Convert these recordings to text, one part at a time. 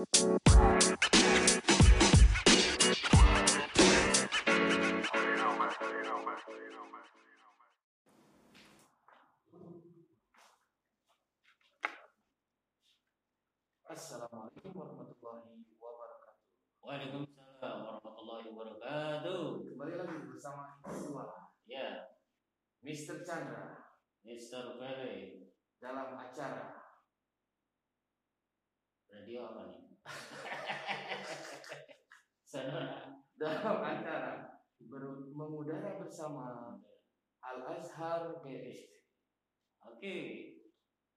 Assalamualaikum warahmatullahi wabarakatuh. Waalaikumsalam warahmatullahi wabarakatuh. Kembali lagi bersama Iswa Ya, Mr. Chandra Mr. Vele, dalam acara radio apa nih? Dalam acara ber- mengudara bersama Al Azhar BSD. Oke,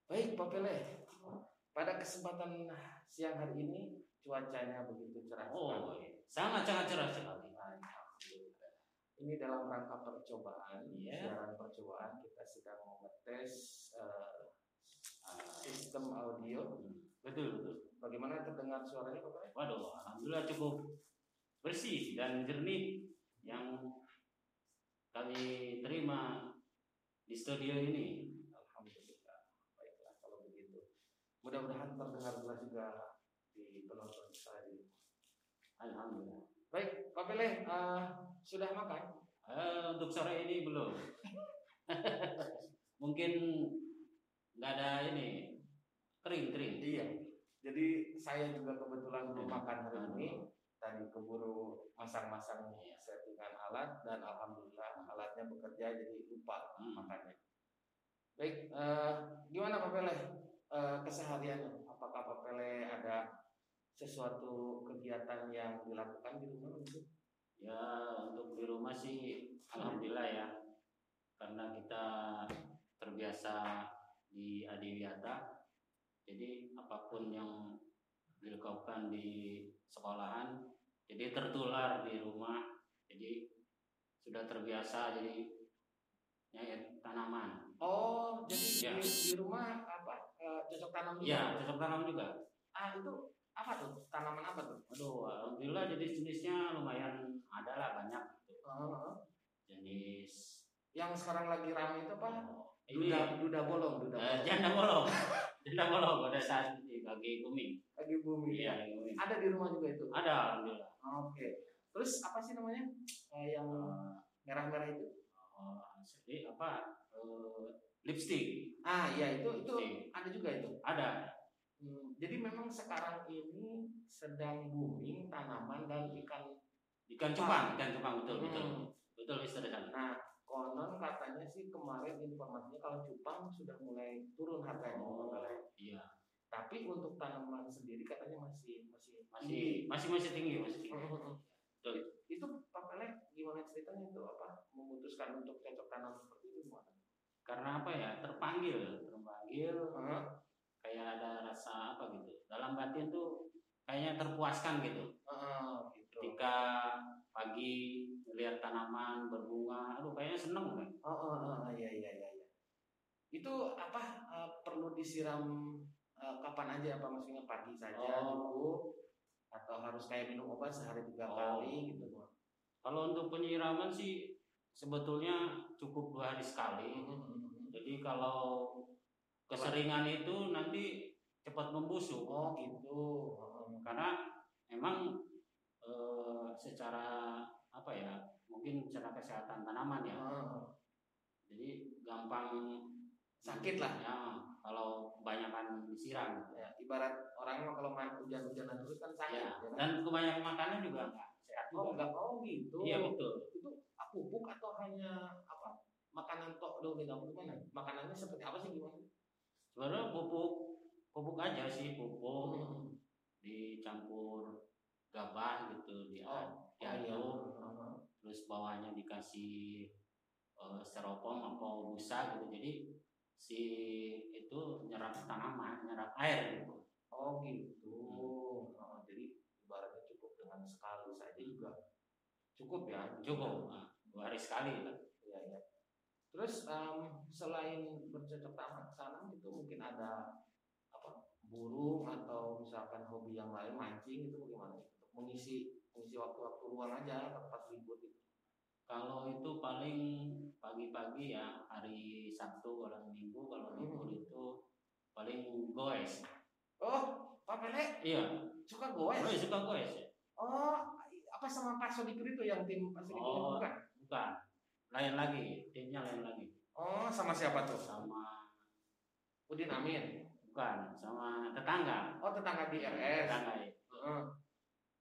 Baik, Pak Pele. Pada kesempatan siang hari ini cuacanya begitu cerah. oh, sekali. iya. sangat sangat cerah sekali. Ini dalam rangka percobaan, Iya. siaran percobaan kita sedang mengetes eh, sistem audio. Betul betul. Bagaimana terdengar suaranya, Pak Pele? Waduh, alhamdulillah cukup bersih dan jernih yang kami terima di studio ini. Alhamdulillah. Baiklah kalau begitu. Mudah-mudahan terdengar juga di penonton saya. Alhamdulillah. Baik, Pak Pele, eh, sudah makan? Eh, untuk sore ini belum. Mungkin nggak ada ini kering kering. Iya. Jadi saya juga kebetulan belum makan hari ini. Tadi keburu masang-masang settingan alat dan alhamdulillah alatnya bekerja jadi lupa Hmm. makannya. Baik, eh, gimana Pak Pele eh, kesehariannya? Apakah Pak Pele ada sesuatu kegiatan yang dilakukan di rumah gitu? Ya untuk di rumah sih alhamdulillah ya karena kita terbiasa di Adiwiyata jadi apa pun yang dilakukan di sekolahan jadi tertular di rumah jadi sudah terbiasa jadi nyayat tanaman Oh, jadi Ya. di, di rumah apa? eh, cocok tanam juga? ya cocok tanam juga Ah, itu apa tuh? Tanaman apa tuh? aduh alhamdulillah jenis-jenisnya lumayan ada lah banyak gitu. Eh, jenis yang sekarang lagi ramai itu apa? oh, ini Duda, duda bolong, duda Eh, bolong. janda bolong. janda bolong pada saat ini lagi booming. Lagi booming. Iya, booming. Ada di rumah juga itu. Ada alhamdulillah. Oke. Terus apa sih namanya? Eh, yang merah-merah itu? Oh, jadi apa? eh, lipstick. Ah, iya itu itu Lipstick. ada juga itu. Ada. Hmm, jadi memang sekarang ini sedang booming tanaman dan ikan. Ikan cupang, ikan cupang betul betul. Hmm. Betul Mister Sandi. Nah, konon katanya sih kemarin informasinya kalau cupang sudah mulai turun harganya. Oh, iya. Tapi untuk tanaman sendiri katanya masih masih Masih masih masih tinggi, masih tinggi. Hmm. Betul. Itu Pak Pele gimana ceritanya itu apa memutuskan untuk cocok tanam seperti itu gimana? Karena apa ya? Terpanggil, terpanggil Heeh. kayak ada rasa apa gitu. Dalam batin tuh kayaknya terpuaskan gitu. Gitu. Ketika pagi melihat tanaman berbunga, aduh kayaknya seneng kan. Oh, oh, oh, iya iya iya iya. Itu apa eh, perlu disiram eh, kapan aja apa maksudnya pagi saja Oh. atau harus kayak minum obat sehari tiga Oh. kali gitu Kalau untuk penyiraman sih sebetulnya cukup dua hari sekali. Jadi kalau keseringan itu nanti cepat membusuk. Oh gitu. Heeh. Karena memang eh, secara apa ya? Mungkin secara kesehatan tanaman ya. Heeh. Jadi gampang Sakit lah. Ya, kalau kebanyakan disiram. Ya, ibarat orang kalau main hujan-hujanan terus kan sakit. Ya, ya kan? dan kebanyakan makanan juga enggak sehat Oh juga. enggak oh gitu. Iya betul. Itu pupuk atau hanya apa? Makanan tok dong tidak gimana? Makanannya seperti apa sih gimana? Sebenarnya pupuk pupuk aja sih pupuk Hmm. dicampur gabah gitu dia Oh, diaduk Heeh. terus bawahnya dikasih eh, styrofoam atau busa gitu jadi si itu nyerap tanaman nyerap air gitu Oh gitu. Oh, jadi ibaratnya cukup dengan sekali saja juga cukup ya. cukup nah, dua hari sekali lah Iya iya. Terus em, selain bercocok tanam tanam itu mungkin ada apa burung atau misalkan hobi yang lain mancing itu bagaimana untuk mengisi mengisi waktu-waktu luang aja tempat libur gitu. Kalau itu paling pagi-pagi ya hari Sabtu kalau Minggu kalau libur itu paling goes Oh, Pak Pele Iya. suka Oh, goes. iya, suka goes ya? Oh, apa sama Pak Sodikur itu yang tim Pak Oh. bukan? Bukan. Lain lagi, timnya lain lagi. Oh, sama siapa tuh? Sama Udin Amin. bukan, sama tetangga. Oh, tetangga di RS. Tetangga ya. Heeh.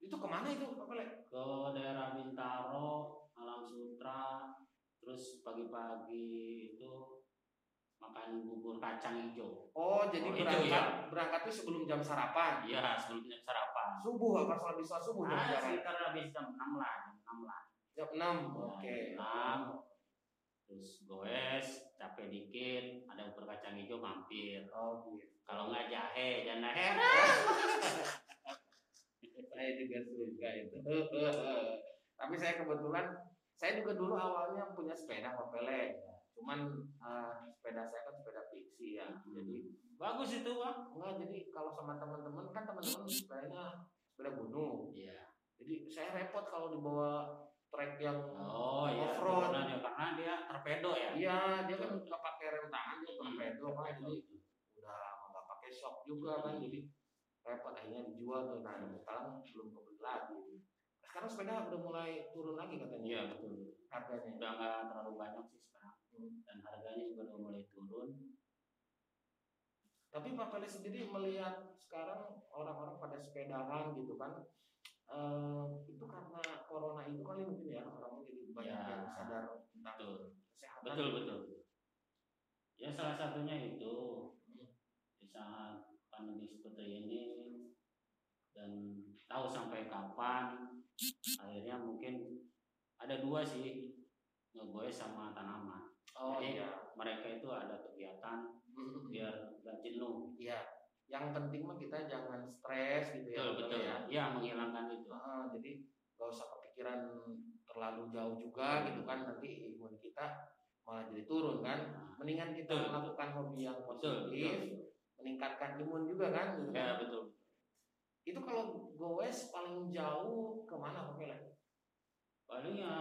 Itu ke mana itu Pak Pele? Ke daerah Bintaro, Alam Sutra, terus pagi-pagi itu makan bubur kacang hijau. Oh, jadi Oh, berangkat ya. berangkat tuh sebelum jam sarapan. Iya, sebelumnya sarapan. Subuh apa sholat sholat subuh Nah, jalan? sekitar habis jam 6 lah, jam 6 lah. Jam 6. Oke. Jam 6. Terus goes, capek dikit, ada bubur kacang hijau mampir. Oh, gitu. Kalau nggak jahe, jangan heran. Saya juga suka itu. Tapi saya kebetulan saya juga dulu awalnya punya sepeda Pak Pele. Cuman eh, sepeda saya kan sepeda fiksi ya. Jadi Bagus itu, Bang. enggak jadi kalau sama teman-teman kan teman-teman sepedanya sepeda gunung. Iya. Jadi saya repot kalau dibawa trek yang Oh iya, off-road. turunan ya, karena dia torpedo ya. Iya, dia kan nggak pakai rem tangan dia torpedo kan jadi udah nggak pakai shock juga kan jadi repot akhirnya dijual tuh nah sekarang belum kebeli lagi sekarang sepeda udah mulai turun lagi katanya Iya betul. harganya Udah nggak terlalu banyak sih sekarang. Hmm. Dan harganya juga udah mulai turun. tapi Pak Pele sendiri melihat sekarang orang-orang pada sepedahan gitu kan eh, itu karena corona itu kali mungkin ya orang jadi banyak Ya. yang sadar tentang Betul. kesehatan Betul betul. Ya salah satunya itu Hmm. di saat pandemi seperti ini dan tahu sampai kapan akhirnya mungkin ada dua sih ngegoes sama tanaman. oh Jadi, iya Mereka itu ada kegiatan biar nggak jenuh. Iya, yang penting mah kita jangan stres gitu ya, Betul betul ya. ya. menghilangkan itu. Heeh, jadi gak usah kepikiran terlalu jauh juga gitu kan nanti imun kita malah jadi turun kan. Nah, Mendingan kita Betul, melakukan hobi yang betul positif, betul. meningkatkan imun juga kan. Gitu kan. Ya betul. Itu kalau goes paling jauh? Paling ya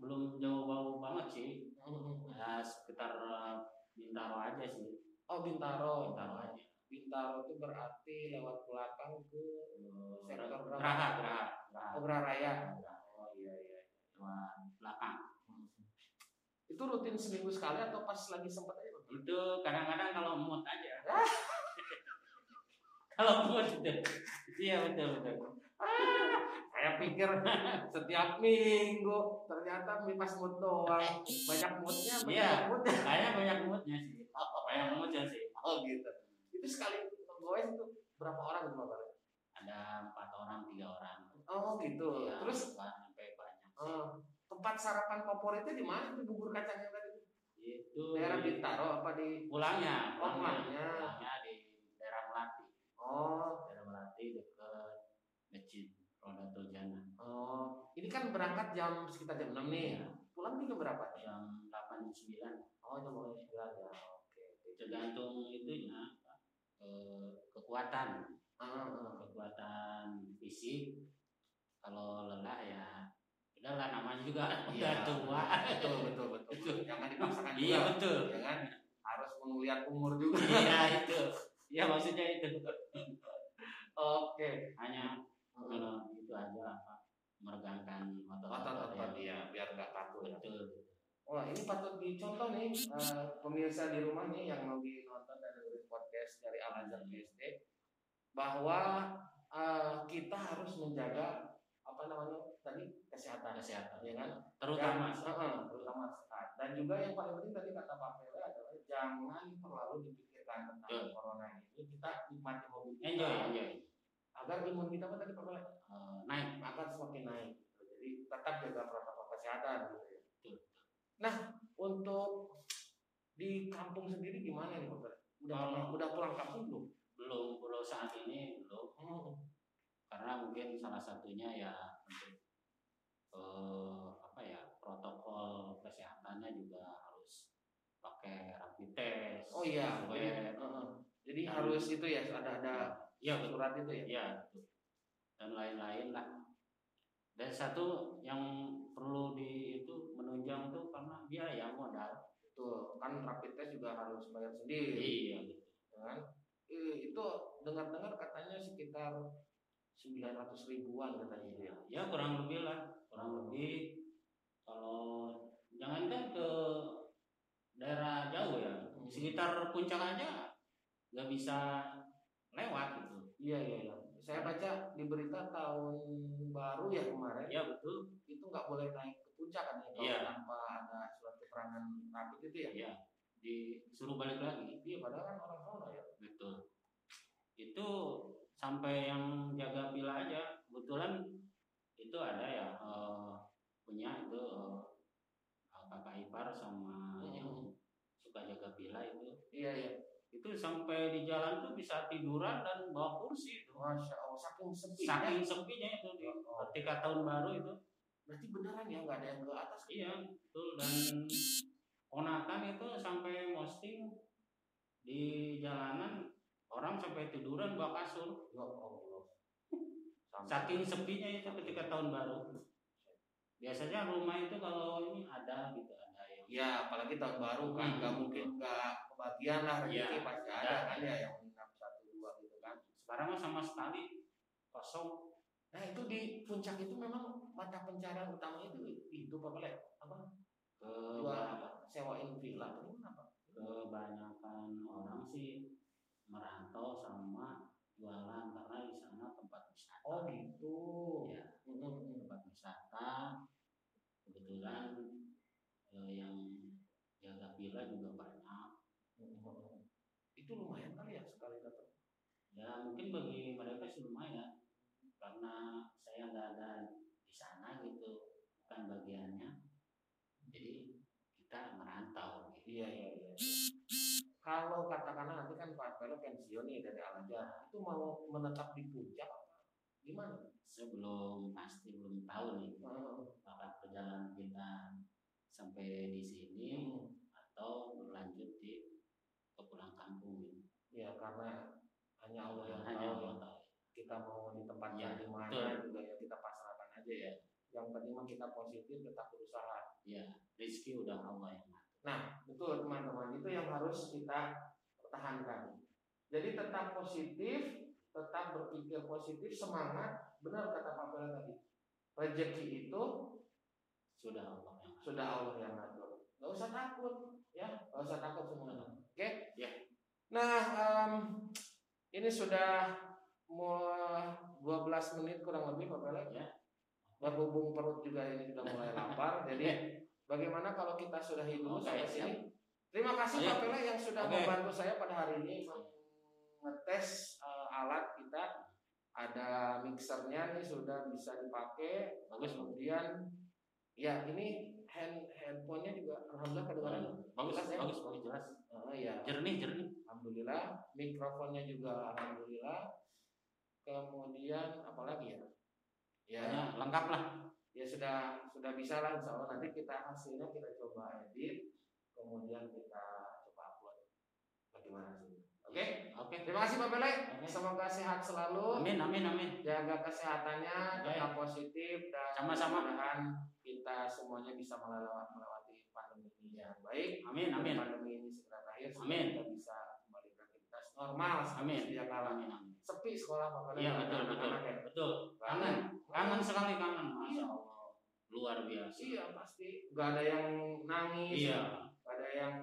belum jauh-jauh banget sih. Mhm. Ya sekitar uh, Bintaro aja sih. Oh Bintaro. Bintaro aja. Bintaro itu berarti lewat belakang ke Uh, Sektor berapa? Geraha, Geraha, Geraha. Raya. Oh iya iya. Lewat belakang. Itu rutin seminggu sekali atau pas lagi sempat aja? Itu kadang-kadang kalau mood aja. kalau mood itu. Iya betul betul. Saya pikir setiap minggu ternyata pas mood doang. Banyak moodnya, banyak Iya. moodnya. Kayaknya banyak moodnya sih. Banyak moodnya sih. Oh gitu. Itu sekali goes itu berapa orang itu Bapak? Ada empat orang, tiga orang. Oh gitu. Iya, Terus sampai banyak. eh, tempat sarapan favoritnya di mana itu bubur kacangnya tadi? Itu Daerah Bintaro apa di? pulangnya, Oh, pulangnya. Pulangnya di daerah Melati. Oh, Daerah Melati dekat Masjid Rodatul Jannah. oh. Ini kan berangkat jam sekitar jam 6 nih. Pulang juga berapa? Jam 8 9 Oh, jam 9 ya. Oke. tergantung itunya apa, eh, kekuatan Ah, ah. kekuatan fisik kalau lelah ya udahlah namanya juga udah Iya. tua Betul, betul, betul. Betul. Jangan dipaksakan juga. iya betul ya kan harus melihat umur juga iya itu iya maksudnya itu oke hanya kalau itu aja apa meregangkan otot otot ya. dia biar nggak kaku ya betul. Wah ini patut dicontoh nih eh, pemirsa di rumah nih yang lagi nonton dan dengerin podcast dari Al Azhar PSD bahwa eh, kita harus menjaga apa namanya tadi kesehatan. Kesehatan. Ya kan? Terutama. Dan- Heeh, terutama sehat. Dan juga yang paling penting tadi kata Pak Pele adalah jangan terlalu dipikirkan tentang corona ini. Kita nikmati hobi kita enjoy enjoy agar imun kita apa tadi Pak Eh, naik agar semakin naik. Jadi tetap jaga protokol kesehatan gitu ya. Betul. Nah, untuk di kampung sendiri gimana nih Pak Pele? Udah pernah- udah pulang kampung belum? belum belum saat ini belum Hmm. karena mungkin salah satunya ya untuk eh, apa ya protokol kesehatannya juga harus pakai rapid test Oh iya, swab. jadi, harus itu ya ada ada ya betul surat itu ya. ya betul. dan lain-lain lah dan satu yang perlu di itu menunjang tuh karena biaya modal Betul. Kan rapid test juga harus bayar sendiri. iya ya kan? eh, itu dengar-dengar katanya sekitar 900 ribuan katanya dia. ya kurang lebih lah kurang lebih kalau jangankan ke daerah jauh ya Hmm. sekitar puncak aja nggak bisa lewat gitu Iya iya iya. Saya baca di berita tahun baru ya kemarin ya betul itu nggak boleh naik ke puncak kan ya kalau Iya. tanpa ada surat keterangan rapid itu ya. ya disuruh balik lagi Iya padahal kan orang sono ya. betul itu sampai yang jaga pila aja kebetulan itu ada ya eh, punya itu eh, kakak ipar sama yang suka jaga pila itu Iya iya. Itu sampai di jalan tuh bisa tiduran dan bawa kursi itu. Masya Allah saking sepi saking ya. sepinya itu di Oh, ketika tahun baru itu. Berarti beneran ya nggak ada yang ke atas. iya betul. Dan ponakan itu sampai posting di jalanan orang sampai tiduran bawa kasur. Ya Allah. Saking sepinya itu ketika tahun baru. Biasanya rumah itu kalau ini ada gitu Ya apalagi tahun baru kan Hmm. nggak mungkin nggak kebagian lah rezeki Iya, pasti ada, kan ya yang menginap satu dua gitu kan. sekarang mah sama sekali kosong Nah itu di puncak itu memang mata pencarian utama itu itu apa Le? apa Keba- apa sewain villa atau apa? kebanyakan orang sih merantau sama jualan karena di sana tempat wisata Oh gitu. ya tempat wisata kebetulan eh, yang jaga villa juga banyak. Itu lumayan kali ya sekali datang. ya mungkin bagi mereka sih lumayan karena saya nggak ada di sana gitu bukan bagiannya jadi kita merantau gitu. Iya iya iya. Kalau katakanlah nanti kan Pak Pelo pensiun nih dari Alaja, itu mau menetap di puncak apa? Gimana? saya belum pasti belum tahu nih Heeh. apakah perjalanan kita sampai di sini atau berlanjut di ke pulang kampung. Ya karena hanya Allah yang Hanya tahu. Allah tahu. Kita mau ditempatkan Ya, di mana juga ya kita pasrahkan aja ya. Yang penting mah kita positif, tetap berusaha. Ya, rezeki udah Allah yang ngatur. Nah, betul teman-teman, itu yang harus kita pertahankan. Jadi tetap positif, tetap berpikir positif, semangat. Benar kata Pak Bella tadi. Rezeki itu Sudah Allah yang. Sudah Allah yang ngatur. Gak usah takut, ya, gak usah takut semuanya. Oke? Ya. Nah, em, ini sudah mau 12 menit kurang lebih Pak Bella. Ya. Berhubung perut juga ini sudah mulai lapar, jadi bagaimana kalau kita sudahi dulu Oke, sampai sini? Terima kasih. Pak Pele yang sudah Oke. membantu saya pada hari ini ngetes eh, alat kita. Ada mixernya nih sudah bisa dipakai. Bagus. Kemudian ya ini hand handphonenya juga alhamdulillah kedengaran. Bagus, Jelas ya? bagus, bagus, jelas. Oh ya, Jernih, jernih. alhamdulillah. Mikrofonnya juga alhamdulillah. Kemudian apa lagi ya? Ya, Pokoknya lengkap lah. ya sudah sudah bisa lah insya Allah nanti kita hasilnya kita coba edit kemudian kita coba upload bagaimana sih oke Oke. terima kasih Pak Pele Oke. semoga sehat selalu Amin, amin, amin. jaga kesehatannya tetap positif dan Sama-sama. Kita semuanya bisa melewati, melewati pandemi ini dengan baik Amin, amin. pandemi ini segera berakhir Amin. kita bisa kembali beraktivitas normal Amin. seperti sedia kala Amin, amin. sepi sekolah Pak Pele Iya, betul, betul. anak-anak ya. Betul. Kangen, kangen sekali kangen. Masya Allah. Luar biasa. iya pasti nggak ada yang nangis Iya. nggak ada yang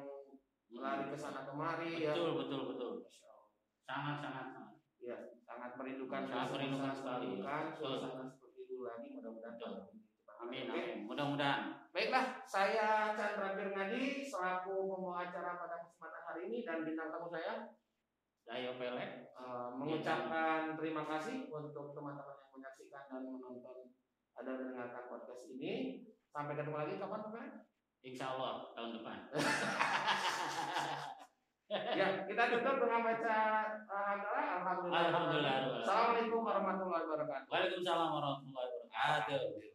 lari ke sana kemari ya. Betul, betul, betul. Masya Allah. Sangat, sangat, sangat. Ya, sangat merindukan Sangat merindukan sekali. merindukan Betul. suasana seperti dulu lagi mudah-mudahan Amin, amin. Mudah-mudahan. Baiklah, saya Chandra Firnadi selaku pembawa acara pada kesempatan hari ini dan bintang tamu saya Dayo Pelek. eh, mengucapkan terima kasih untuk teman-teman yang menyaksikan dan menonton dan mendengarkan podcast ini. Sampai ketemu lagi kapan Pak? Insya Allah tahun depan. ya, kita tutup dengan baca eh. Alhamdulillah. Alhamdulillah. Assalamualaikum warahmatullahi wabarakatuh. Waalaikumsalam warahmatullahi wabarakatuh.